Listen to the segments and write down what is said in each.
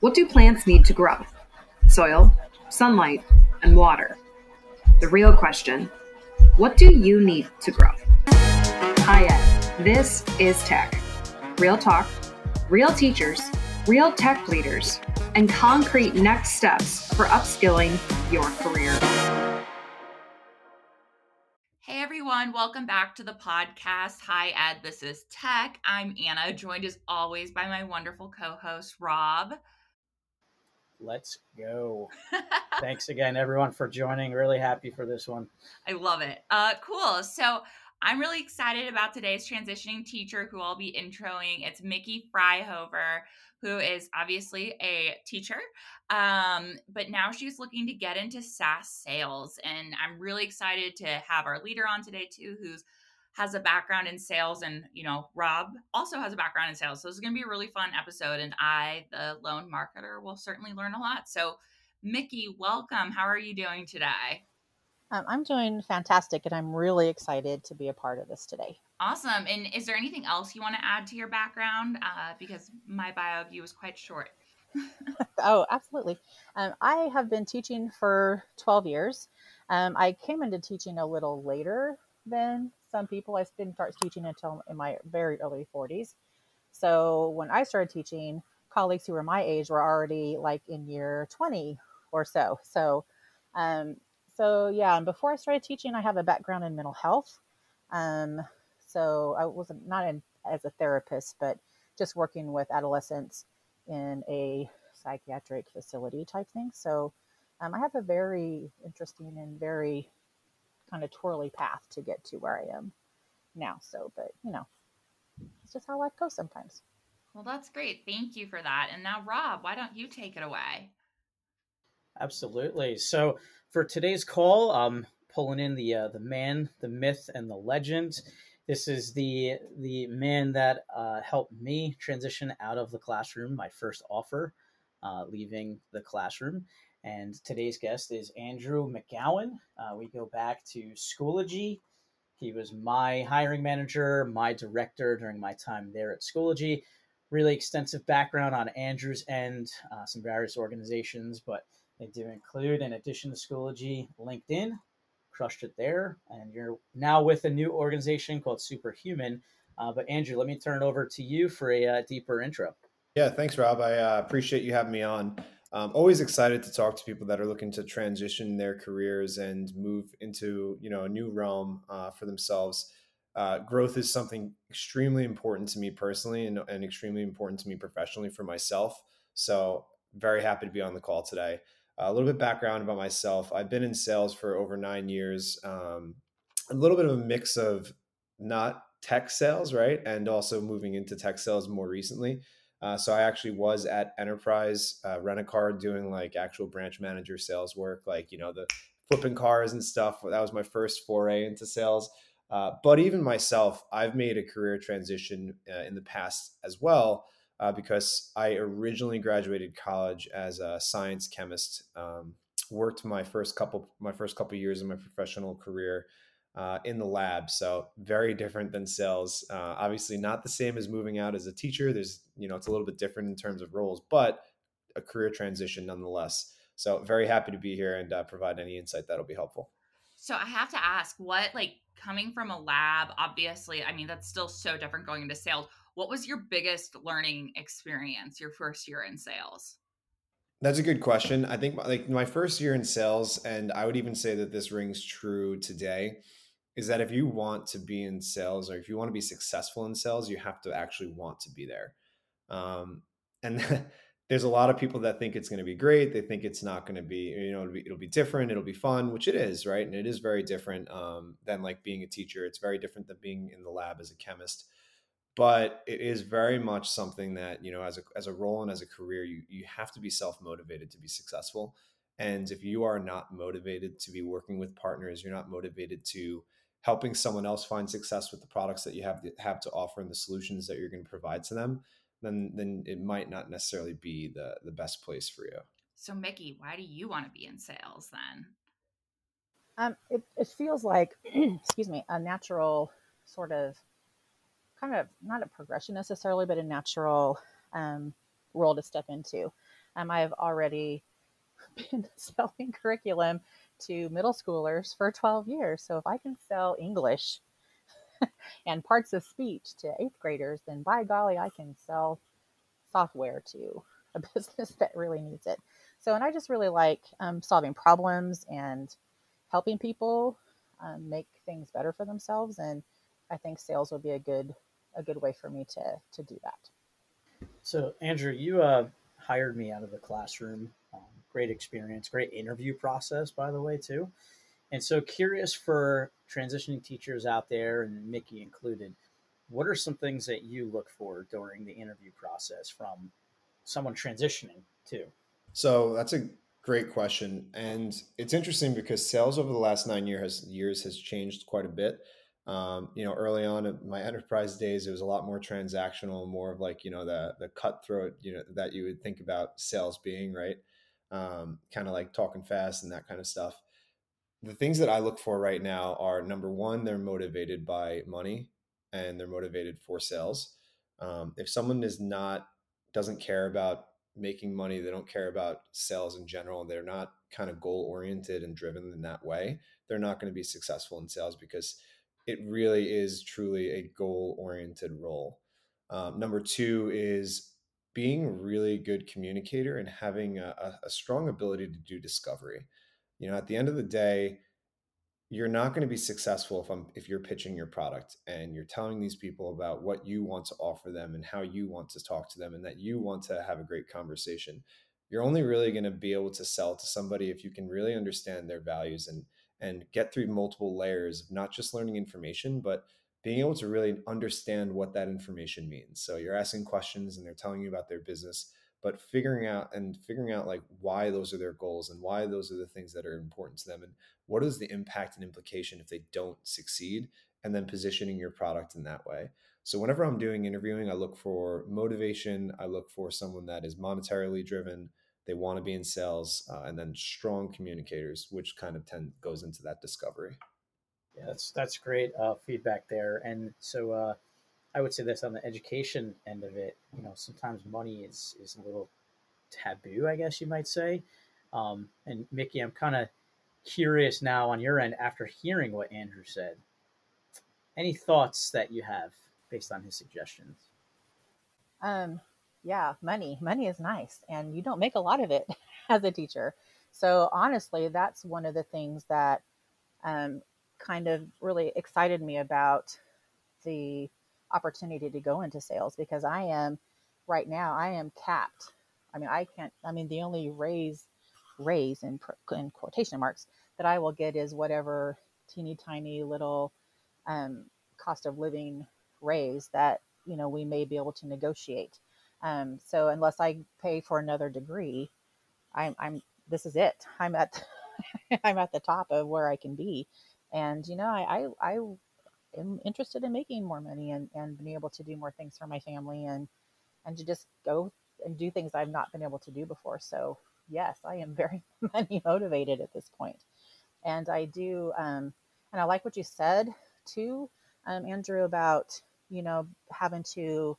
What do plants need to grow? Soil, sunlight, and water. The real question what do you need to grow? Hi, Ed. This is Tech. Real talk, real teachers, real tech leaders, and concrete next steps for upskilling your career. Hey everyone, welcome back to the podcast. Hi Ed, this is Tech. I'm Anna, joined as always by my wonderful co host, Rob. Let's go. Thanks again, everyone, for joining. Really happy for this one. I love it. Uh, cool. So, I'm really excited about today's transitioning teacher who I'll be introing. It's Micki Fryhover, who is obviously a teacher, um, but now she's looking to get into SaaS sales. And I'm really excited to have our leader on today, too, who's has a background in sales and you know rob also has a background in sales so this is going to be a really fun episode and i the lone marketer will certainly learn a lot. So Micki welcome. How are you doing today? Um, i'm doing fantastic and i'm really excited to be a part of this today. Awesome. And is there anything else you want to add to your background? Uh, because my bio of you is quite short. Oh absolutely. Um, i have been teaching for 12 years. Um, i came into teaching a little later than some people. I didn't start teaching until in my very early 40s. So when I started teaching, colleagues who were my age were already like in year 20 or so. So, um, so yeah. And before I started teaching, I have a background in mental health. Um, so I wasn't not in as a therapist, but just working with adolescents in a psychiatric facility type thing. So um, I have a very interesting and very kind of twirly path to get to where I am now. So, but you know, it's just how life goes sometimes. Well, that's great. Thank you for that. And now, Rob, why don't you take it away? Absolutely. So, for today's call, I'm pulling in the uh, the man, the myth, and the legend. This is the the man that uh, helped me transition out of the classroom. My first offer, uh, leaving the classroom, and today's guest is Andrew McGowan. Uh, we go back to Schoology. He was my hiring manager, my director during my time there at Schoology. Really extensive background on Andrew's end, uh, some various organizations, but they do include, in addition to Schoology, LinkedIn. Crushed it there. And you're now with a new organization called Superhuman. Uh, but Andrew, let me turn it over to you for a uh, deeper intro. Yeah, thanks, Rob. I uh, appreciate you having me on. Um, always excited to talk to people that are looking to transition their careers and move into you know a new realm uh, for themselves. Uh, growth is something extremely important to me personally and, and extremely important to me professionally for myself. So very happy to be on the call today. Uh, a little bit background about myself. I've been in sales for over nine years. Um, a little bit of a mix of not tech sales, right, and also moving into tech sales more recently. Uh, so I actually was at Enterprise uh, Rent a Car doing like actual branch manager sales work, like you know the flipping cars and stuff. That was my first foray into sales. Uh, but even myself, I've made a career transition uh, in the past as well uh, because I originally graduated college as a science chemist. Um, worked my first couple my first couple years in my professional career uh, in the lab. So very different than sales. Uh, obviously, not the same as moving out as a teacher. There's you know it's a little bit different in terms of roles, but a career transition nonetheless. So very happy to be here and uh, provide any insight that'll be helpful. So I have to ask, what like coming from a lab? Obviously, I mean that's still so different going into sales. What was your biggest learning experience your first year in sales? That's a good question. I think like my first year in sales, and I would even say that this rings true today is that if you want to be in sales or if you want to be successful in sales, you have to actually want to be there. Um, and there's a lot of people that think it's going to be great. They think it's not going to be, you know, it'll be, it'll be, different. It'll be fun, which it is, right? And it is very different um, than like being a teacher. It's very different than being in the lab as a chemist. But it is very much something that you know, as a as a role and as a career, you you have to be self motivated to be successful. And if you are not motivated to be working with partners, you're not motivated to helping someone else find success with the products that you have to, have to offer and the solutions that you're going to provide to them, then then it might not necessarily be the the best place for you. So Micki, why do you want to be in sales then? Um, it, it feels like, excuse me, a natural sort of kind of not a progression necessarily, but a natural um, role to step into. Um, I have already been selling curriculum to middle schoolers for 12 years. So if I can sell English and parts of speech to eighth graders, then by golly, I can sell software to a business that really needs it. So, and I just really like um, solving problems and helping people um, make things better for themselves. And I think sales would be a good a good way for me to to do that. So, Andrew, you uh, hired me out of the classroom. Um, great experience, great interview process, by the way, too. And so, curious for transitioning teachers out there, and Micki included, what are some things that you look for during the interview process from someone transitioning to? So that's a great question, and it's interesting because sales over the last nine has, years has changed quite a bit. Um, you know, early on in my enterprise days, it was a lot more transactional, more of like you know the the cutthroat, you know, that you would think about sales being, right? Um, kind of like talking fast and that kind of stuff. The things that I look for right now are number one, they're motivated by money and they're motivated for sales. Um, if someone is not doesn't care about making money, they don't care about sales in general, they're not kind of goal oriented and driven in that way, they're not going to be successful in sales because it really is truly a goal oriented role. Um, number two is being a really good communicator and having a, a strong ability to do discovery. You know, at the end of the day, you're not going to be successful if I'm if you're pitching your product and you're telling these people about what you want to offer them and how you want to talk to them and that you want to have a great conversation. You're only really going to be able to sell to somebody if you can really understand their values and and get through multiple layers of not just learning information but being able to really understand what that information means. So you're asking questions and they're telling you about their business but figuring out and figuring out like why those are their goals and why those are the things that are important to them and what is the impact and implication if they don't succeed and then positioning your product in that way so whenever i'm doing interviewing i look for motivation i look for someone that is monetarily driven they want to be in sales uh, and then strong communicators which kind of tend goes into that discovery yeah that's that's great uh, feedback there and so uh, I would say this on the education end of it. You know, sometimes money is is a little taboo, I guess you might say. Um, and Micki, I'm kind of curious now on your end after hearing what Andrew said. Any thoughts that you have based on his suggestions? Um, yeah, money. Money is nice, and you don't make a lot of it as a teacher. So honestly, that's one of the things that um, kind of really excited me about the opportunity to go into sales because I am right now I am capped. I mean, I can't. I mean, the only raise raise in, in quotation marks that I will get is whatever teeny tiny little um, cost of living raise that you know we may be able to negotiate. Um, so unless I pay for another degree, I'm, I'm this is it. I'm at I'm at the top of where I can be, and you know I I, I am interested in making more money and, and being able to do more things for my family and and to just go and do things I've not been able to do before. So yes, I am very money motivated at this point. And I do um, and I like what you said too, um, Andrew, about you know having to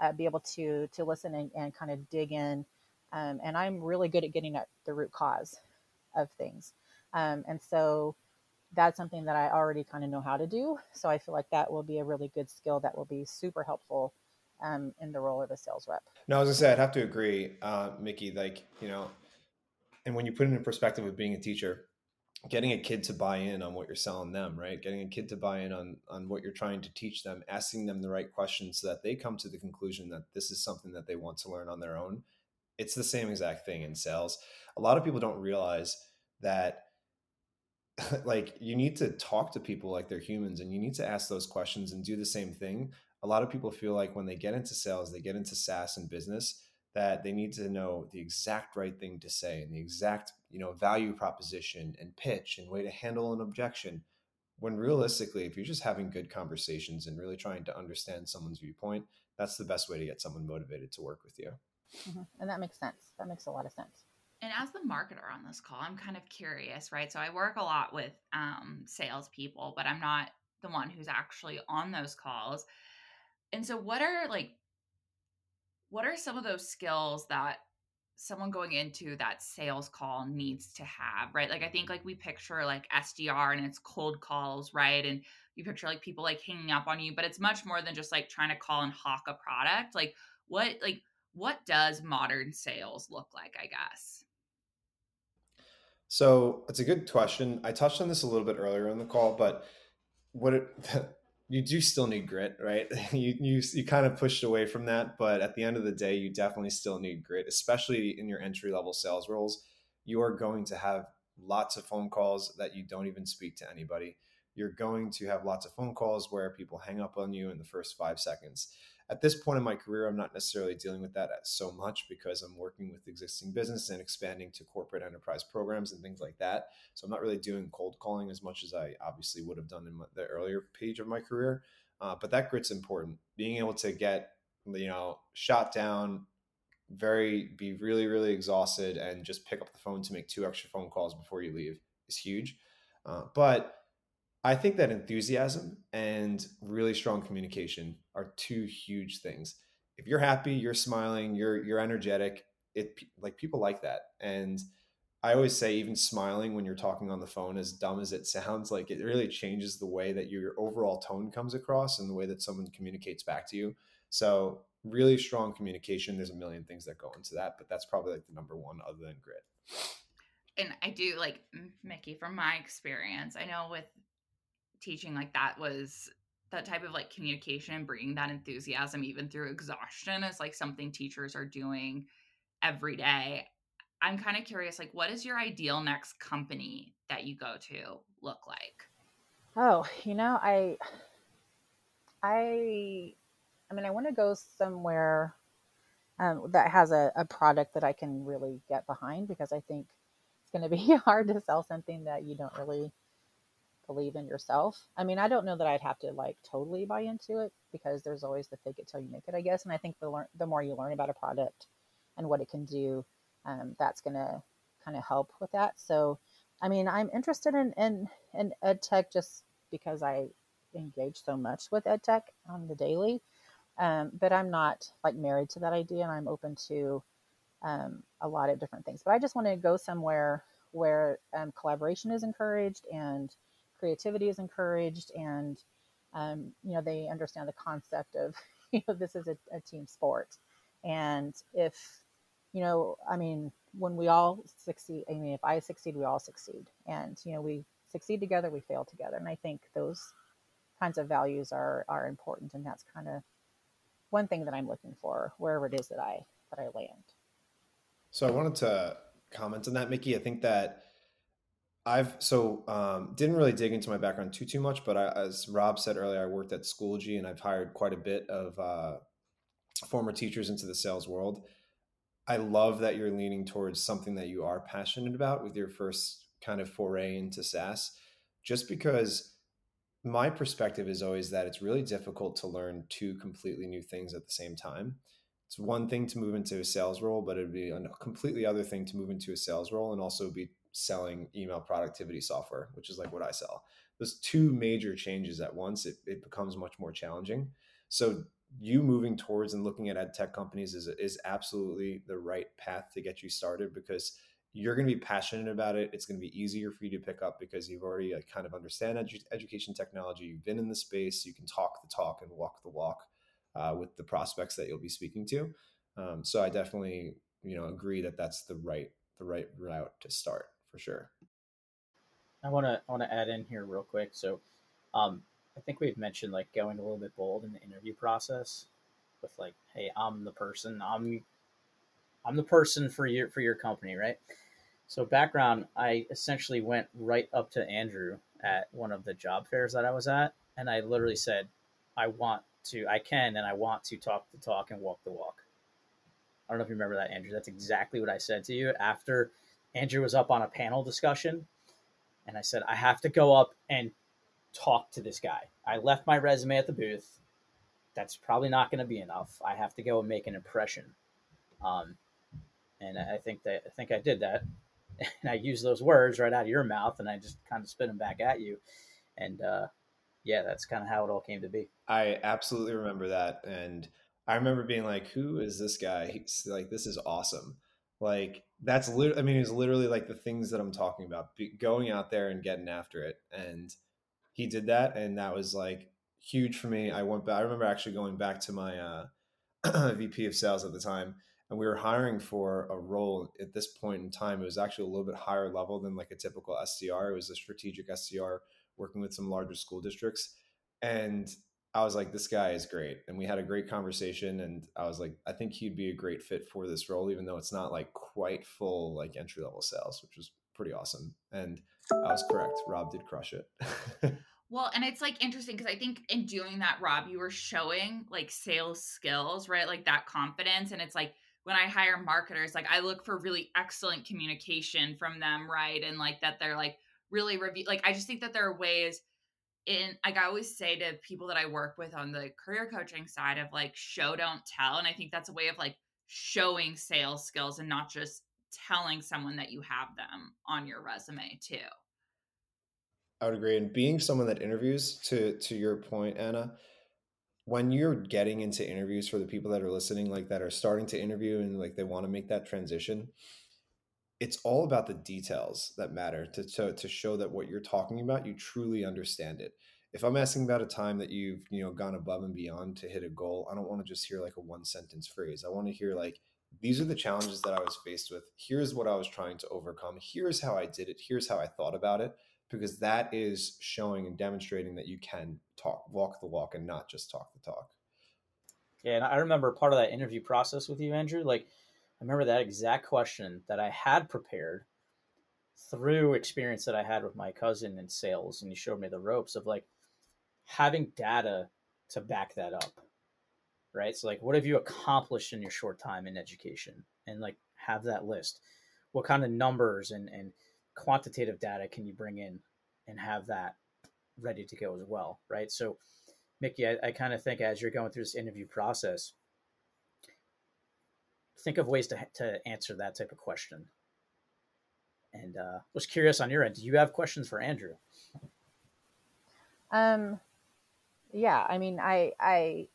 uh, be able to to listen and, and kind of dig in. Um, and I'm really good at getting at the root cause of things. Um, and so that's something that I already kind of know how to do. So I feel like that will be a really good skill that will be super helpful um, in the role of a sales rep. No, as I said, I'd have to agree, uh, Micki. Like you know, and when you put it in perspective of being a teacher, getting a kid to buy in on what you're selling them, right? Getting a kid to buy in on on what you're trying to teach them, asking them the right questions so that they come to the conclusion that this is something that they want to learn on their own. It's the same exact thing in sales. A lot of people don't realize that like you need to talk to people like they're humans and you need to ask those questions and do the same thing. A lot of people feel like when they get into sales, they get into SaaS and business that they need to know the exact right thing to say and the exact, you know, value proposition and pitch and way to handle an objection. When realistically, if you're just having good conversations and really trying to understand someone's viewpoint, that's the best way to get someone motivated to work with you. Mm-hmm. And that makes sense. That makes a lot of sense and as the marketer on this call, I'm kind of curious, right? So I work a lot with um, salespeople, but I'm not the one who's actually on those calls. And so, what are like, what are some of those skills that someone going into that sales call needs to have, right? Like I think like we picture like SDR and it's cold calls, right? And you picture like people like hanging up on you, but it's much more than just like trying to call and hawk a product. Like what like what does modern sales look like, I guess? So it's a good question. I touched on this a little bit earlier in the call, but what it, you do still need grit, right? You, you you kind of pushed away from that, but at the end of the day, you definitely still need grit, especially in your entry level sales roles. You are going to have lots of phone calls that you don't even speak to anybody. You're going to have lots of phone calls where people hang up on you in the first five seconds at this point in my career, I'm not necessarily dealing with that so much because I'm working with existing business and expanding to corporate enterprise programs and things like that. So I'm not really doing cold calling as much as I obviously would have done in the earlier page of my career. Uh, but that grit's important. Being able to get you know shot down, very be really really exhausted, and just pick up the phone to make two extra phone calls before you leave is huge. Uh, but I think that enthusiasm and really strong communication are two huge things. If you're happy, you're smiling, you're you're energetic, it like people like that. And I always say even smiling when you're talking on the phone as dumb as it sounds, like it really changes the way that your overall tone comes across and the way that someone communicates back to you. So, really strong communication, there's a million things that go into that, but that's probably like the number one other than grit and I do like Micki from my experience. I know with teaching like that was that type of like communication and bringing that enthusiasm even through exhaustion is like something teachers are doing every day. I'm kind of curious like what is your ideal next company that you go to look like? Oh you know i i i mean i want to go somewhere um, that has a, a product that i can really get behind because i think it's going to be hard to sell something that you don't really believe in yourself. I mean, I don't know that I'd have to like totally buy into it because there's always the fake it till you make it, I guess. And I think the learn the more you learn about a product and what it can do, um, that's gonna kind of help with that. So, I mean, I'm interested in in in ed tech just because I engage so much with ed tech on the daily. Um, but I'm not like married to that idea, and I'm open to um, a lot of different things. But I just want to go somewhere where um, collaboration is encouraged and creativity is encouraged and um, you know they understand the concept of you know this is a, a team sport. And if you know i mean when we all succeed i mean if i succeed we all succeed. And you know we succeed together we fail together. And i think those kinds of values are are important. And that's kind of one thing that i'm looking for wherever it is that i that i land. So i wanted to comment on that Micki. I think that I've so um, didn't really dig into my background too too much, but I, as Rob said earlier, I worked at Schoology and I've hired quite a bit of uh, former teachers into the sales world. I love that you're leaning towards something that you are passionate about with your first kind of foray into SaaS, just because my perspective is always that it's really difficult to learn two completely new things at the same time. It's one thing to move into a sales role, but it'd be a completely other thing to move into a sales role and also be selling email productivity software, which is like what I sell. Those two major changes at once, it, it becomes much more challenging. So you moving towards and looking at ed tech companies is, is absolutely the right path to get you started because you're going to be passionate about it. It's going to be easier for you to pick up because you've already like, kind of understand edu- education technology. You've been in the space. You can talk the talk and walk the walk uh, with the prospects that you'll be speaking to. Um, so I definitely, you know, agree that that's the right the right route to start for sure. I want to I want to add in here real quick. So, um, I think we've mentioned like going a little bit bold in the interview process with like, hey, I'm the person. I'm I'm the person for your for your company, right? So background, I essentially went right up to Andrew at one of the job fairs that I was at, and I literally said, I want to, I can, and I want to talk the talk and walk the walk. I don't know if you remember that, Andrew. That's exactly what I said to you after Andrew was up on a panel discussion, and I said, I have to go up and talk to this guy. I left my resume at the booth. That's probably not going to be enough. I have to go and make an impression. Um, and I think that I think I did that, and I used those words right out of your mouth, and I just kind of spit them back at you, and uh, yeah, that's kind of how it all came to be. I absolutely remember that, and I remember being like, "Who is this guy? He's like, this is awesome." Like that's literally, I mean, it's literally like the things that I'm talking about, Be- going out there and getting after it. And he did that. And that was like huge for me. I went back, I remember actually going back to my uh, VP of sales at the time and we were hiring for a role at this point in time. It was actually a little bit higher level than like a typical SDR. It was a strategic SDR working with some larger school districts. And I was like, this guy is great. And we had a great conversation. And I was like, I think he'd be a great fit for this role, even though it's not like quite full, like entry level sales, which was pretty awesome. And I was correct. Rob did crush it. well, and it's like interesting because I think in doing that, Rob, you were showing like sales skills, right? Like that confidence. And it's like, when I hire marketers, like I look for really excellent communication from them, right? And like that they're like really review like I just think that there are ways in like I always say to people that I work with on the career coaching side of like show don't tell and I think that's a way of like showing sales skills and not just telling someone that you have them on your resume too. I would agree and being someone that interviews to to your point Anna when you're getting into interviews for the people that are listening like that are starting to interview and like they want to make that transition it's all about the details that matter to, to, to show that what you're talking about you truly understand it. If i'm asking about a time that you've you know gone above and beyond to hit a goal i don't want to just hear like a one sentence phrase. I want to hear like these are the challenges that i was faced with. Here's what i was trying to overcome. Here's how i did it. Here's how i thought about it. Because that is showing and demonstrating that you can talk walk the walk and not just talk the talk. Yeah and i remember part of that interview process with you andrew like I remember that exact question that I had prepared through experience that I had with my cousin in sales, and he showed me the ropes of like having data to back that up. Right. So, like, what have you accomplished in your short time in education? And like, have that list. What kind of numbers and, and quantitative data can you bring in and have that ready to go as well? Right. So, Micki, I, I kind of think as you're going through this interview process, think of ways to, to answer that type of question. And uh, was curious on your end. Do you have questions for Andrew? Um, yeah. I mean, I, I,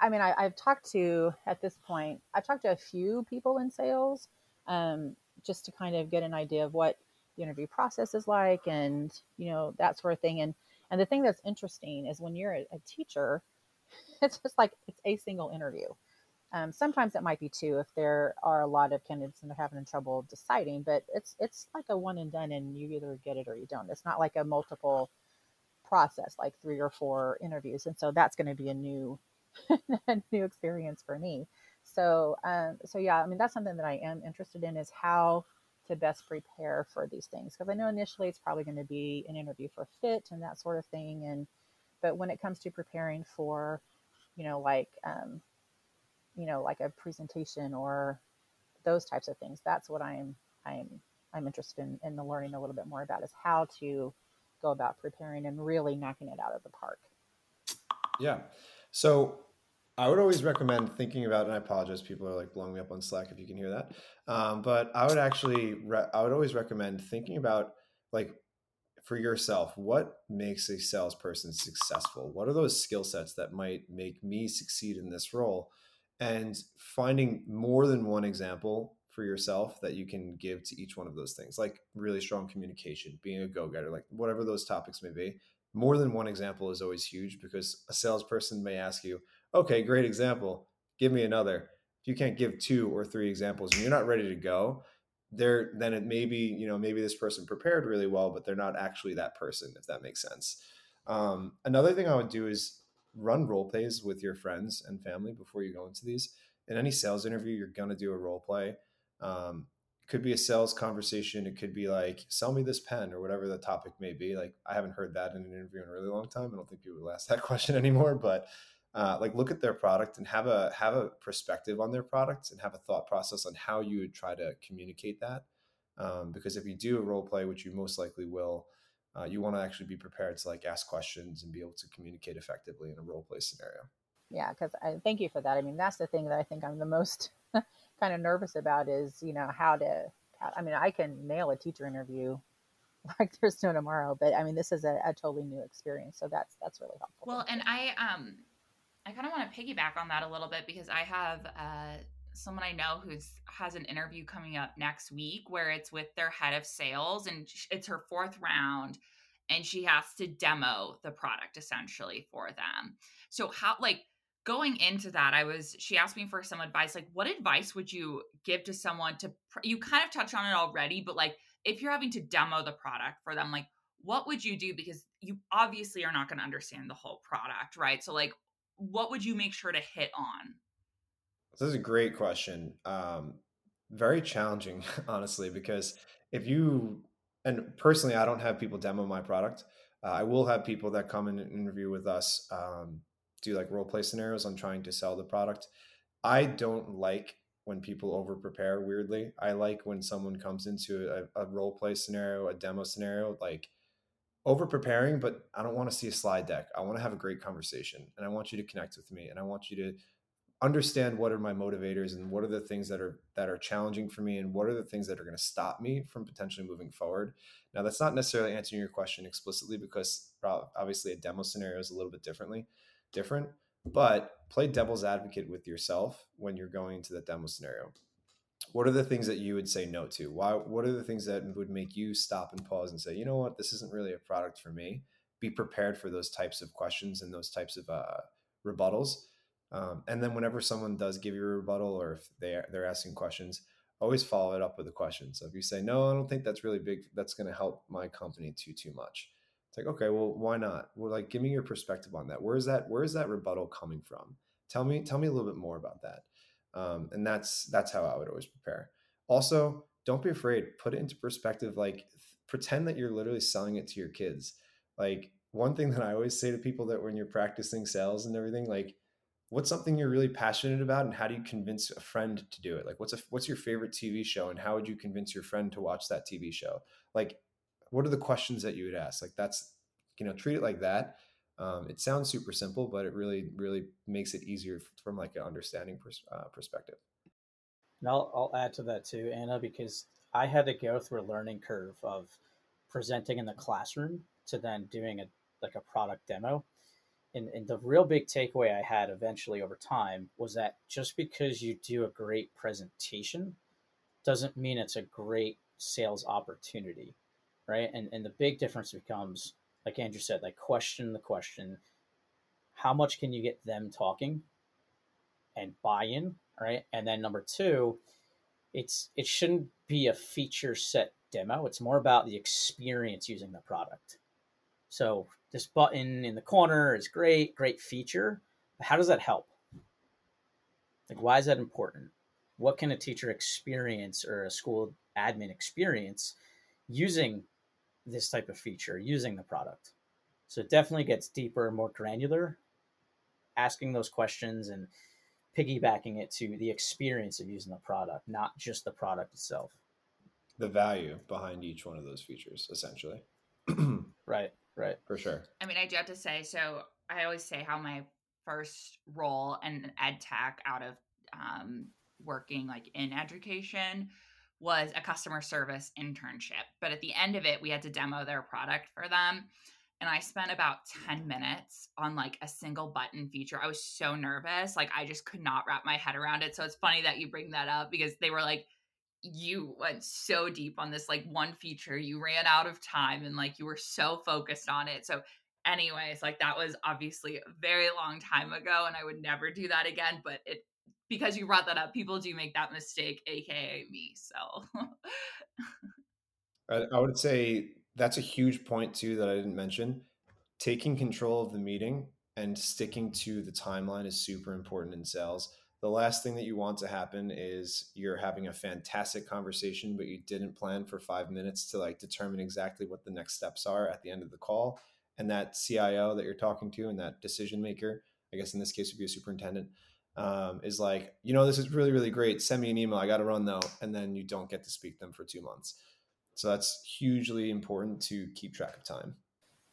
I mean, I, have talked to at this point. I've talked to a few people in sales, um, just to kind of get an idea of what the interview process is like, and you know that sort of thing. And and the thing that's interesting is when you're a, a teacher, it's just like it's a single interview. Um, sometimes it might be two if there are a lot of candidates and they're having trouble deciding, but it's it's like a one and done, and you either get it or you don't. It's not like a multiple process, like three or four interviews, and so that's going to be a new a new experience for me. So um, so yeah, I mean that's something that I am interested in is how to best prepare for these things because I know initially it's probably going to be an interview for fit and that sort of thing, and but when it comes to preparing for you know like um, you know, like a presentation or those types of things. That's what I'm I'm I'm interested in, in the learning a little bit more about is how to go about preparing and really knocking it out of the park. Yeah. So I would always recommend thinking about, and I apologize, people are like blowing me up on Slack if you can hear that. Um, but I would actually, re- I would always recommend thinking about like for yourself, what makes a salesperson successful? What are those skill sets that might make me succeed in this role? And finding more than one example for yourself that you can give to each one of those things like really strong communication being a go-getter like whatever those topics may be more than one example is always huge because a salesperson may ask you okay great example give me another. If you can't give two or three examples and you're not ready to go there then it may be you know maybe this person prepared really well but they're not actually that person if that makes sense. Um, another thing i would do is run role plays with your friends and family before you go into these. In any sales interview, you're going to do a role play. Um, could be a sales conversation. It could be like, sell me this pen or whatever the topic may be. Like, I haven't heard that in an interview in a really long time. I don't think people will ask that question anymore, but uh, like look at their product and have a have a perspective on their products and have a thought process on how you would try to communicate that. Um, because if you do a role play, which you most likely will, uh, you want to actually be prepared to like ask questions and be able to communicate effectively in a role play scenario. Yeah because i thank you for that. I mean that's the thing that i think i'm the most kind of nervous about is you know how to how, i mean i can nail a teacher interview like there's no tomorrow but i mean this is a, a totally new experience so that's that's really helpful. Well and i um i kind of want to piggyback on that a little bit because i have uh someone I know who's has an interview coming up next week where it's with their head of sales and it's her fourth round and she has to demo the product essentially for them. So how like going into that I was she asked me for some advice like what advice would you give to someone to you kind of touched on it already but like if you're having to demo the product for them like what would you do? Because you obviously are not going to understand the whole product right? So like what would you make sure to hit on this is a great question. Um, very challenging, honestly, because if you and personally, I don't have people demo my product. Uh, I will have people that come and interview with us, um, do like role play scenarios on trying to sell the product. I don't like when people over prepare. Weirdly, I like when someone comes into a, a role play scenario, a demo scenario, like over preparing. But I don't want to see a slide deck. I want to have a great conversation, and I want you to connect with me, and I want you to understand what are my motivators and what are the things that are that are challenging for me and what are the things that are going to stop me from potentially moving forward. Now that's not necessarily answering your question explicitly because obviously a demo scenario is a little bit differently different but play devil's advocate with yourself when you're going into that demo scenario. What are the things that you would say no to? Why what are the things that would make you stop and pause and say you know what? This isn't really a product for me. Be prepared for those types of questions and those types of uh, rebuttals um, and then whenever someone does give you a rebuttal or if they are, they're asking questions, always follow it up with a question. So if you say, no, I don't think that's really big, that's going to help my company too, too much. It's like, okay, well, why not? Well, like, give me your perspective on that. Where is that, where is that rebuttal coming from? Tell me, tell me a little bit more about that. Um, and that's, that's how I would always prepare. Also, don't be afraid, put it into perspective. Like pretend that you're literally selling it to your kids. Like one thing that I always say to people that when you're practicing sales and everything, like, what's something you're really passionate about and how do you convince a friend to do it? Like what's a what's your favorite tv show and how would you convince your friend to watch that tv show? Like what are the questions that you would ask? Like that's you know treat it like that. Um, it sounds super simple but it really really makes it easier from like an understanding pers- uh, perspective. And I'll, I'll add to that too anna because i had to go through a learning curve of presenting in the classroom to then doing a like a product demo and, and the real big takeaway I had eventually over time was that just because you do a great presentation doesn't mean it's a great sales opportunity, right? And and the big difference becomes, like Andrew said, like question the question, how much can you get them talking and buy-in, right? And then number two, it's it shouldn't be a feature set demo. It's more about the experience using the product. So this button in the corner is great, great feature. How does that help? Like, why is that important? What can a teacher experience or a school admin experience using this type of feature, using the product? So it definitely gets deeper and more granular, asking those questions and piggybacking it to the experience of using the product, not just the product itself. The value behind each one of those features, essentially. right. For sure. I mean, I do have to say, so I always say how my first role in ed tech out of um, working like in education was a customer service internship. But at the end of it, we had to demo their product for them. And I spent about 10 minutes on like a single button feature. I was so nervous. Like I just could not wrap my head around it. So it's funny that you bring that up because they were like, you went so deep on this like one feature you ran out of time and like you were so focused on it. So anyways like that was obviously a very long time ago and i would never do that again but it because you brought that up people do make that mistake aka me so. I, would say that's a huge point too that i didn't mention. Taking control of the meeting and sticking to the timeline is super important in sales the last thing that you want to happen is you're having a fantastic conversation but you didn't plan for five minutes to like determine exactly what the next steps are at the end of the call. And that cio that you're talking to and that decision maker i guess in this case would be a superintendent um, is like you know this is really really great. Send me an email. I got to run though. And then you don't get to speak them for two months. So that's hugely important to keep track of time.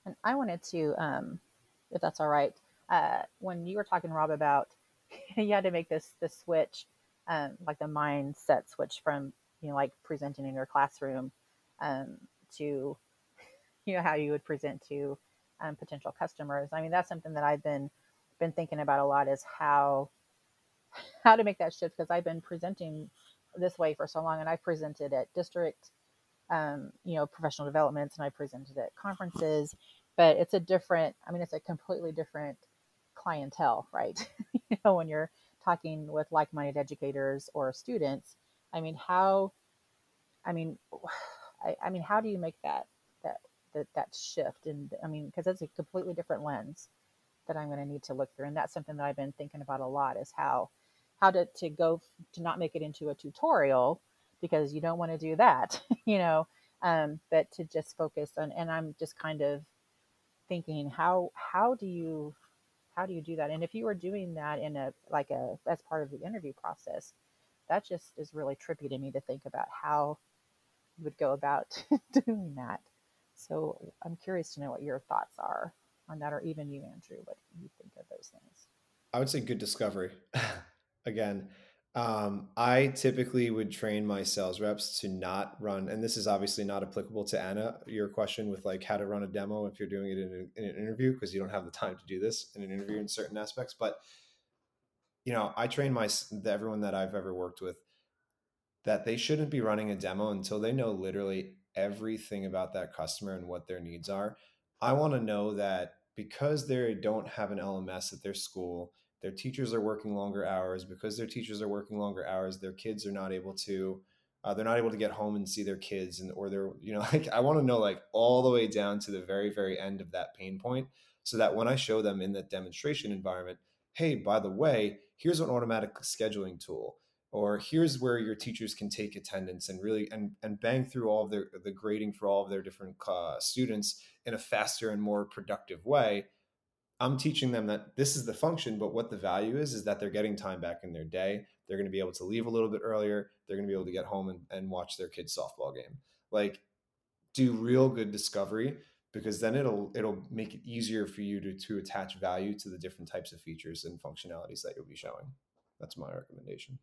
And i wanted to um, if that's all right uh, when you were talking rob about you had to make this this switch, um, like the mindset switch from you know like presenting in your classroom um, to you know how you would present to um, potential customers. I mean that's something that I've been been thinking about a lot is how how to make that shift because I've been presenting this way for so long, and I've presented at district, um, you know, professional developments, and I presented at conferences, but it's a different. I mean, it's a completely different clientele, right? you know, when you're talking with like-minded educators or students, I mean, how, I mean, I, I mean, how do you make that that that that shift? And I mean, because that's a completely different lens that I'm going to need to look through, and that's something that I've been thinking about a lot is how how to to go to not make it into a tutorial because you don't want to do that, you know, um, but to just focus on. And I'm just kind of thinking how how do you how do you do that? And if you were doing that in a like a as part of the interview process, that just is really trippy to me to think about how you would go about doing that. So I'm curious to know what your thoughts are on that, or even you, Andrew, what you think of those things. I would say good discovery. Again, um, I typically would train my sales reps to not run, and this is obviously not applicable to Anna. Your question with like how to run a demo if you're doing it in, a, in an interview because you don't have the time to do this in an interview in certain aspects. But you know, I train my everyone that I've ever worked with that they shouldn't be running a demo until they know literally everything about that customer and what their needs are. I want to know that because they don't have an LMS at their school, their teachers are working longer hours. Because their teachers are working longer hours, their kids are not able to. Uh, they're not able to get home and see their kids, and or they're you know like I want to know like all the way down to the very very end of that pain point, so that when I show them in that demonstration environment, hey, by the way, here's an automatic scheduling tool or here's where your teachers can take attendance and really and and bang through all of their the grading for all of their different uh, students in a faster and more productive way i'm teaching them that this is the function but what the value is is that they're getting time back in their day they're going to be able to leave a little bit earlier they're going to be able to get home and, and watch their kids softball game like do real good discovery because then it'll it'll make it easier for you to to attach value to the different types of features and functionalities that you'll be showing that's my recommendation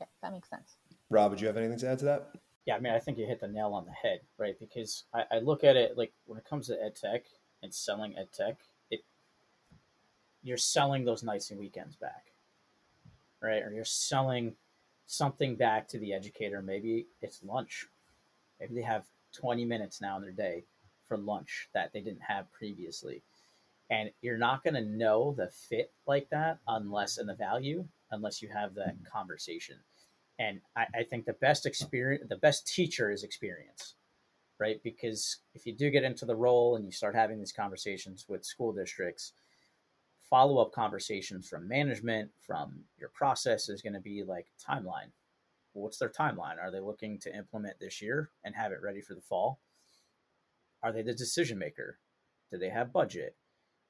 yeah, that makes sense. Rob, would you have anything to add to that? Yeah, I mean, I think you hit the nail on the head, right? Because I, I look at it like when it comes to ed tech and selling ed tech, it you're selling those nights and weekends back, right? Or you're selling something back to the educator. Maybe it's lunch. Maybe they have 20 minutes now in their day for lunch that they didn't have previously. And you're not going to know the fit like that unless, and the value, unless you have that conversation. And I, I think the best experience, the best teacher is experience, right? Because if you do get into the role and you start having these conversations with school districts, follow up conversations from management, from your process is going to be like timeline. What's their timeline? Are they looking to implement this year and have it ready for the fall? Are they the decision maker? Do they have budget?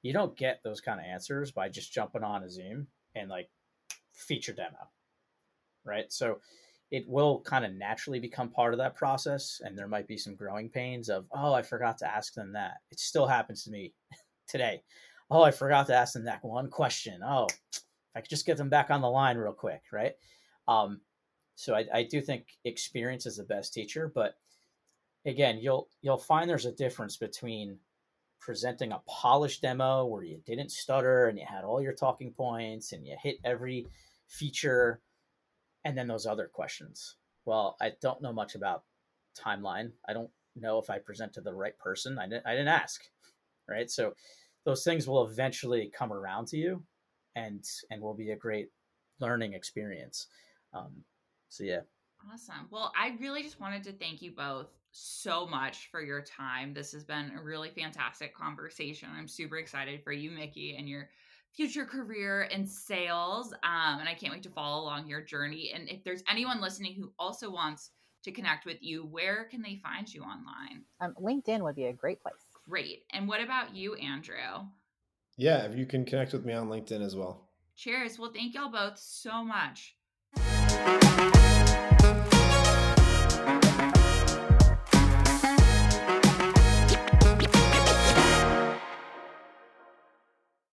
You don't get those kind of answers by just jumping on a Zoom and like feature demo, right? So it will kind of naturally become part of that process. And there might be some growing pains of, oh, I forgot to ask them that. It still happens to me today. Oh, I forgot to ask them that one question. Oh, if I could just get them back on the line real quick, right? Um, so I, I do think experience is the best teacher, but again, you'll you'll find there's a difference between presenting a polished demo where you didn't stutter and you had all your talking points and you hit every feature and then those other questions. Well i don't know much about timeline. I don't know if i present to the right person. I didn't, I didn't ask right? So those things will eventually come around to you and and will be a great learning experience. Um, so yeah. Awesome. Well i really just wanted to thank you both so much for your time. This has been a really fantastic conversation. I'm super excited for you, Micki, and your future career in sales. Um, and I can't wait to follow along your journey. And if there's anyone listening who also wants to connect with you, where can they find you online? Um, LinkedIn would be a great place. Great. And what about you, Andrew? Yeah, if you can connect with me on LinkedIn as well. Cheers. Well, thank y'all both so much.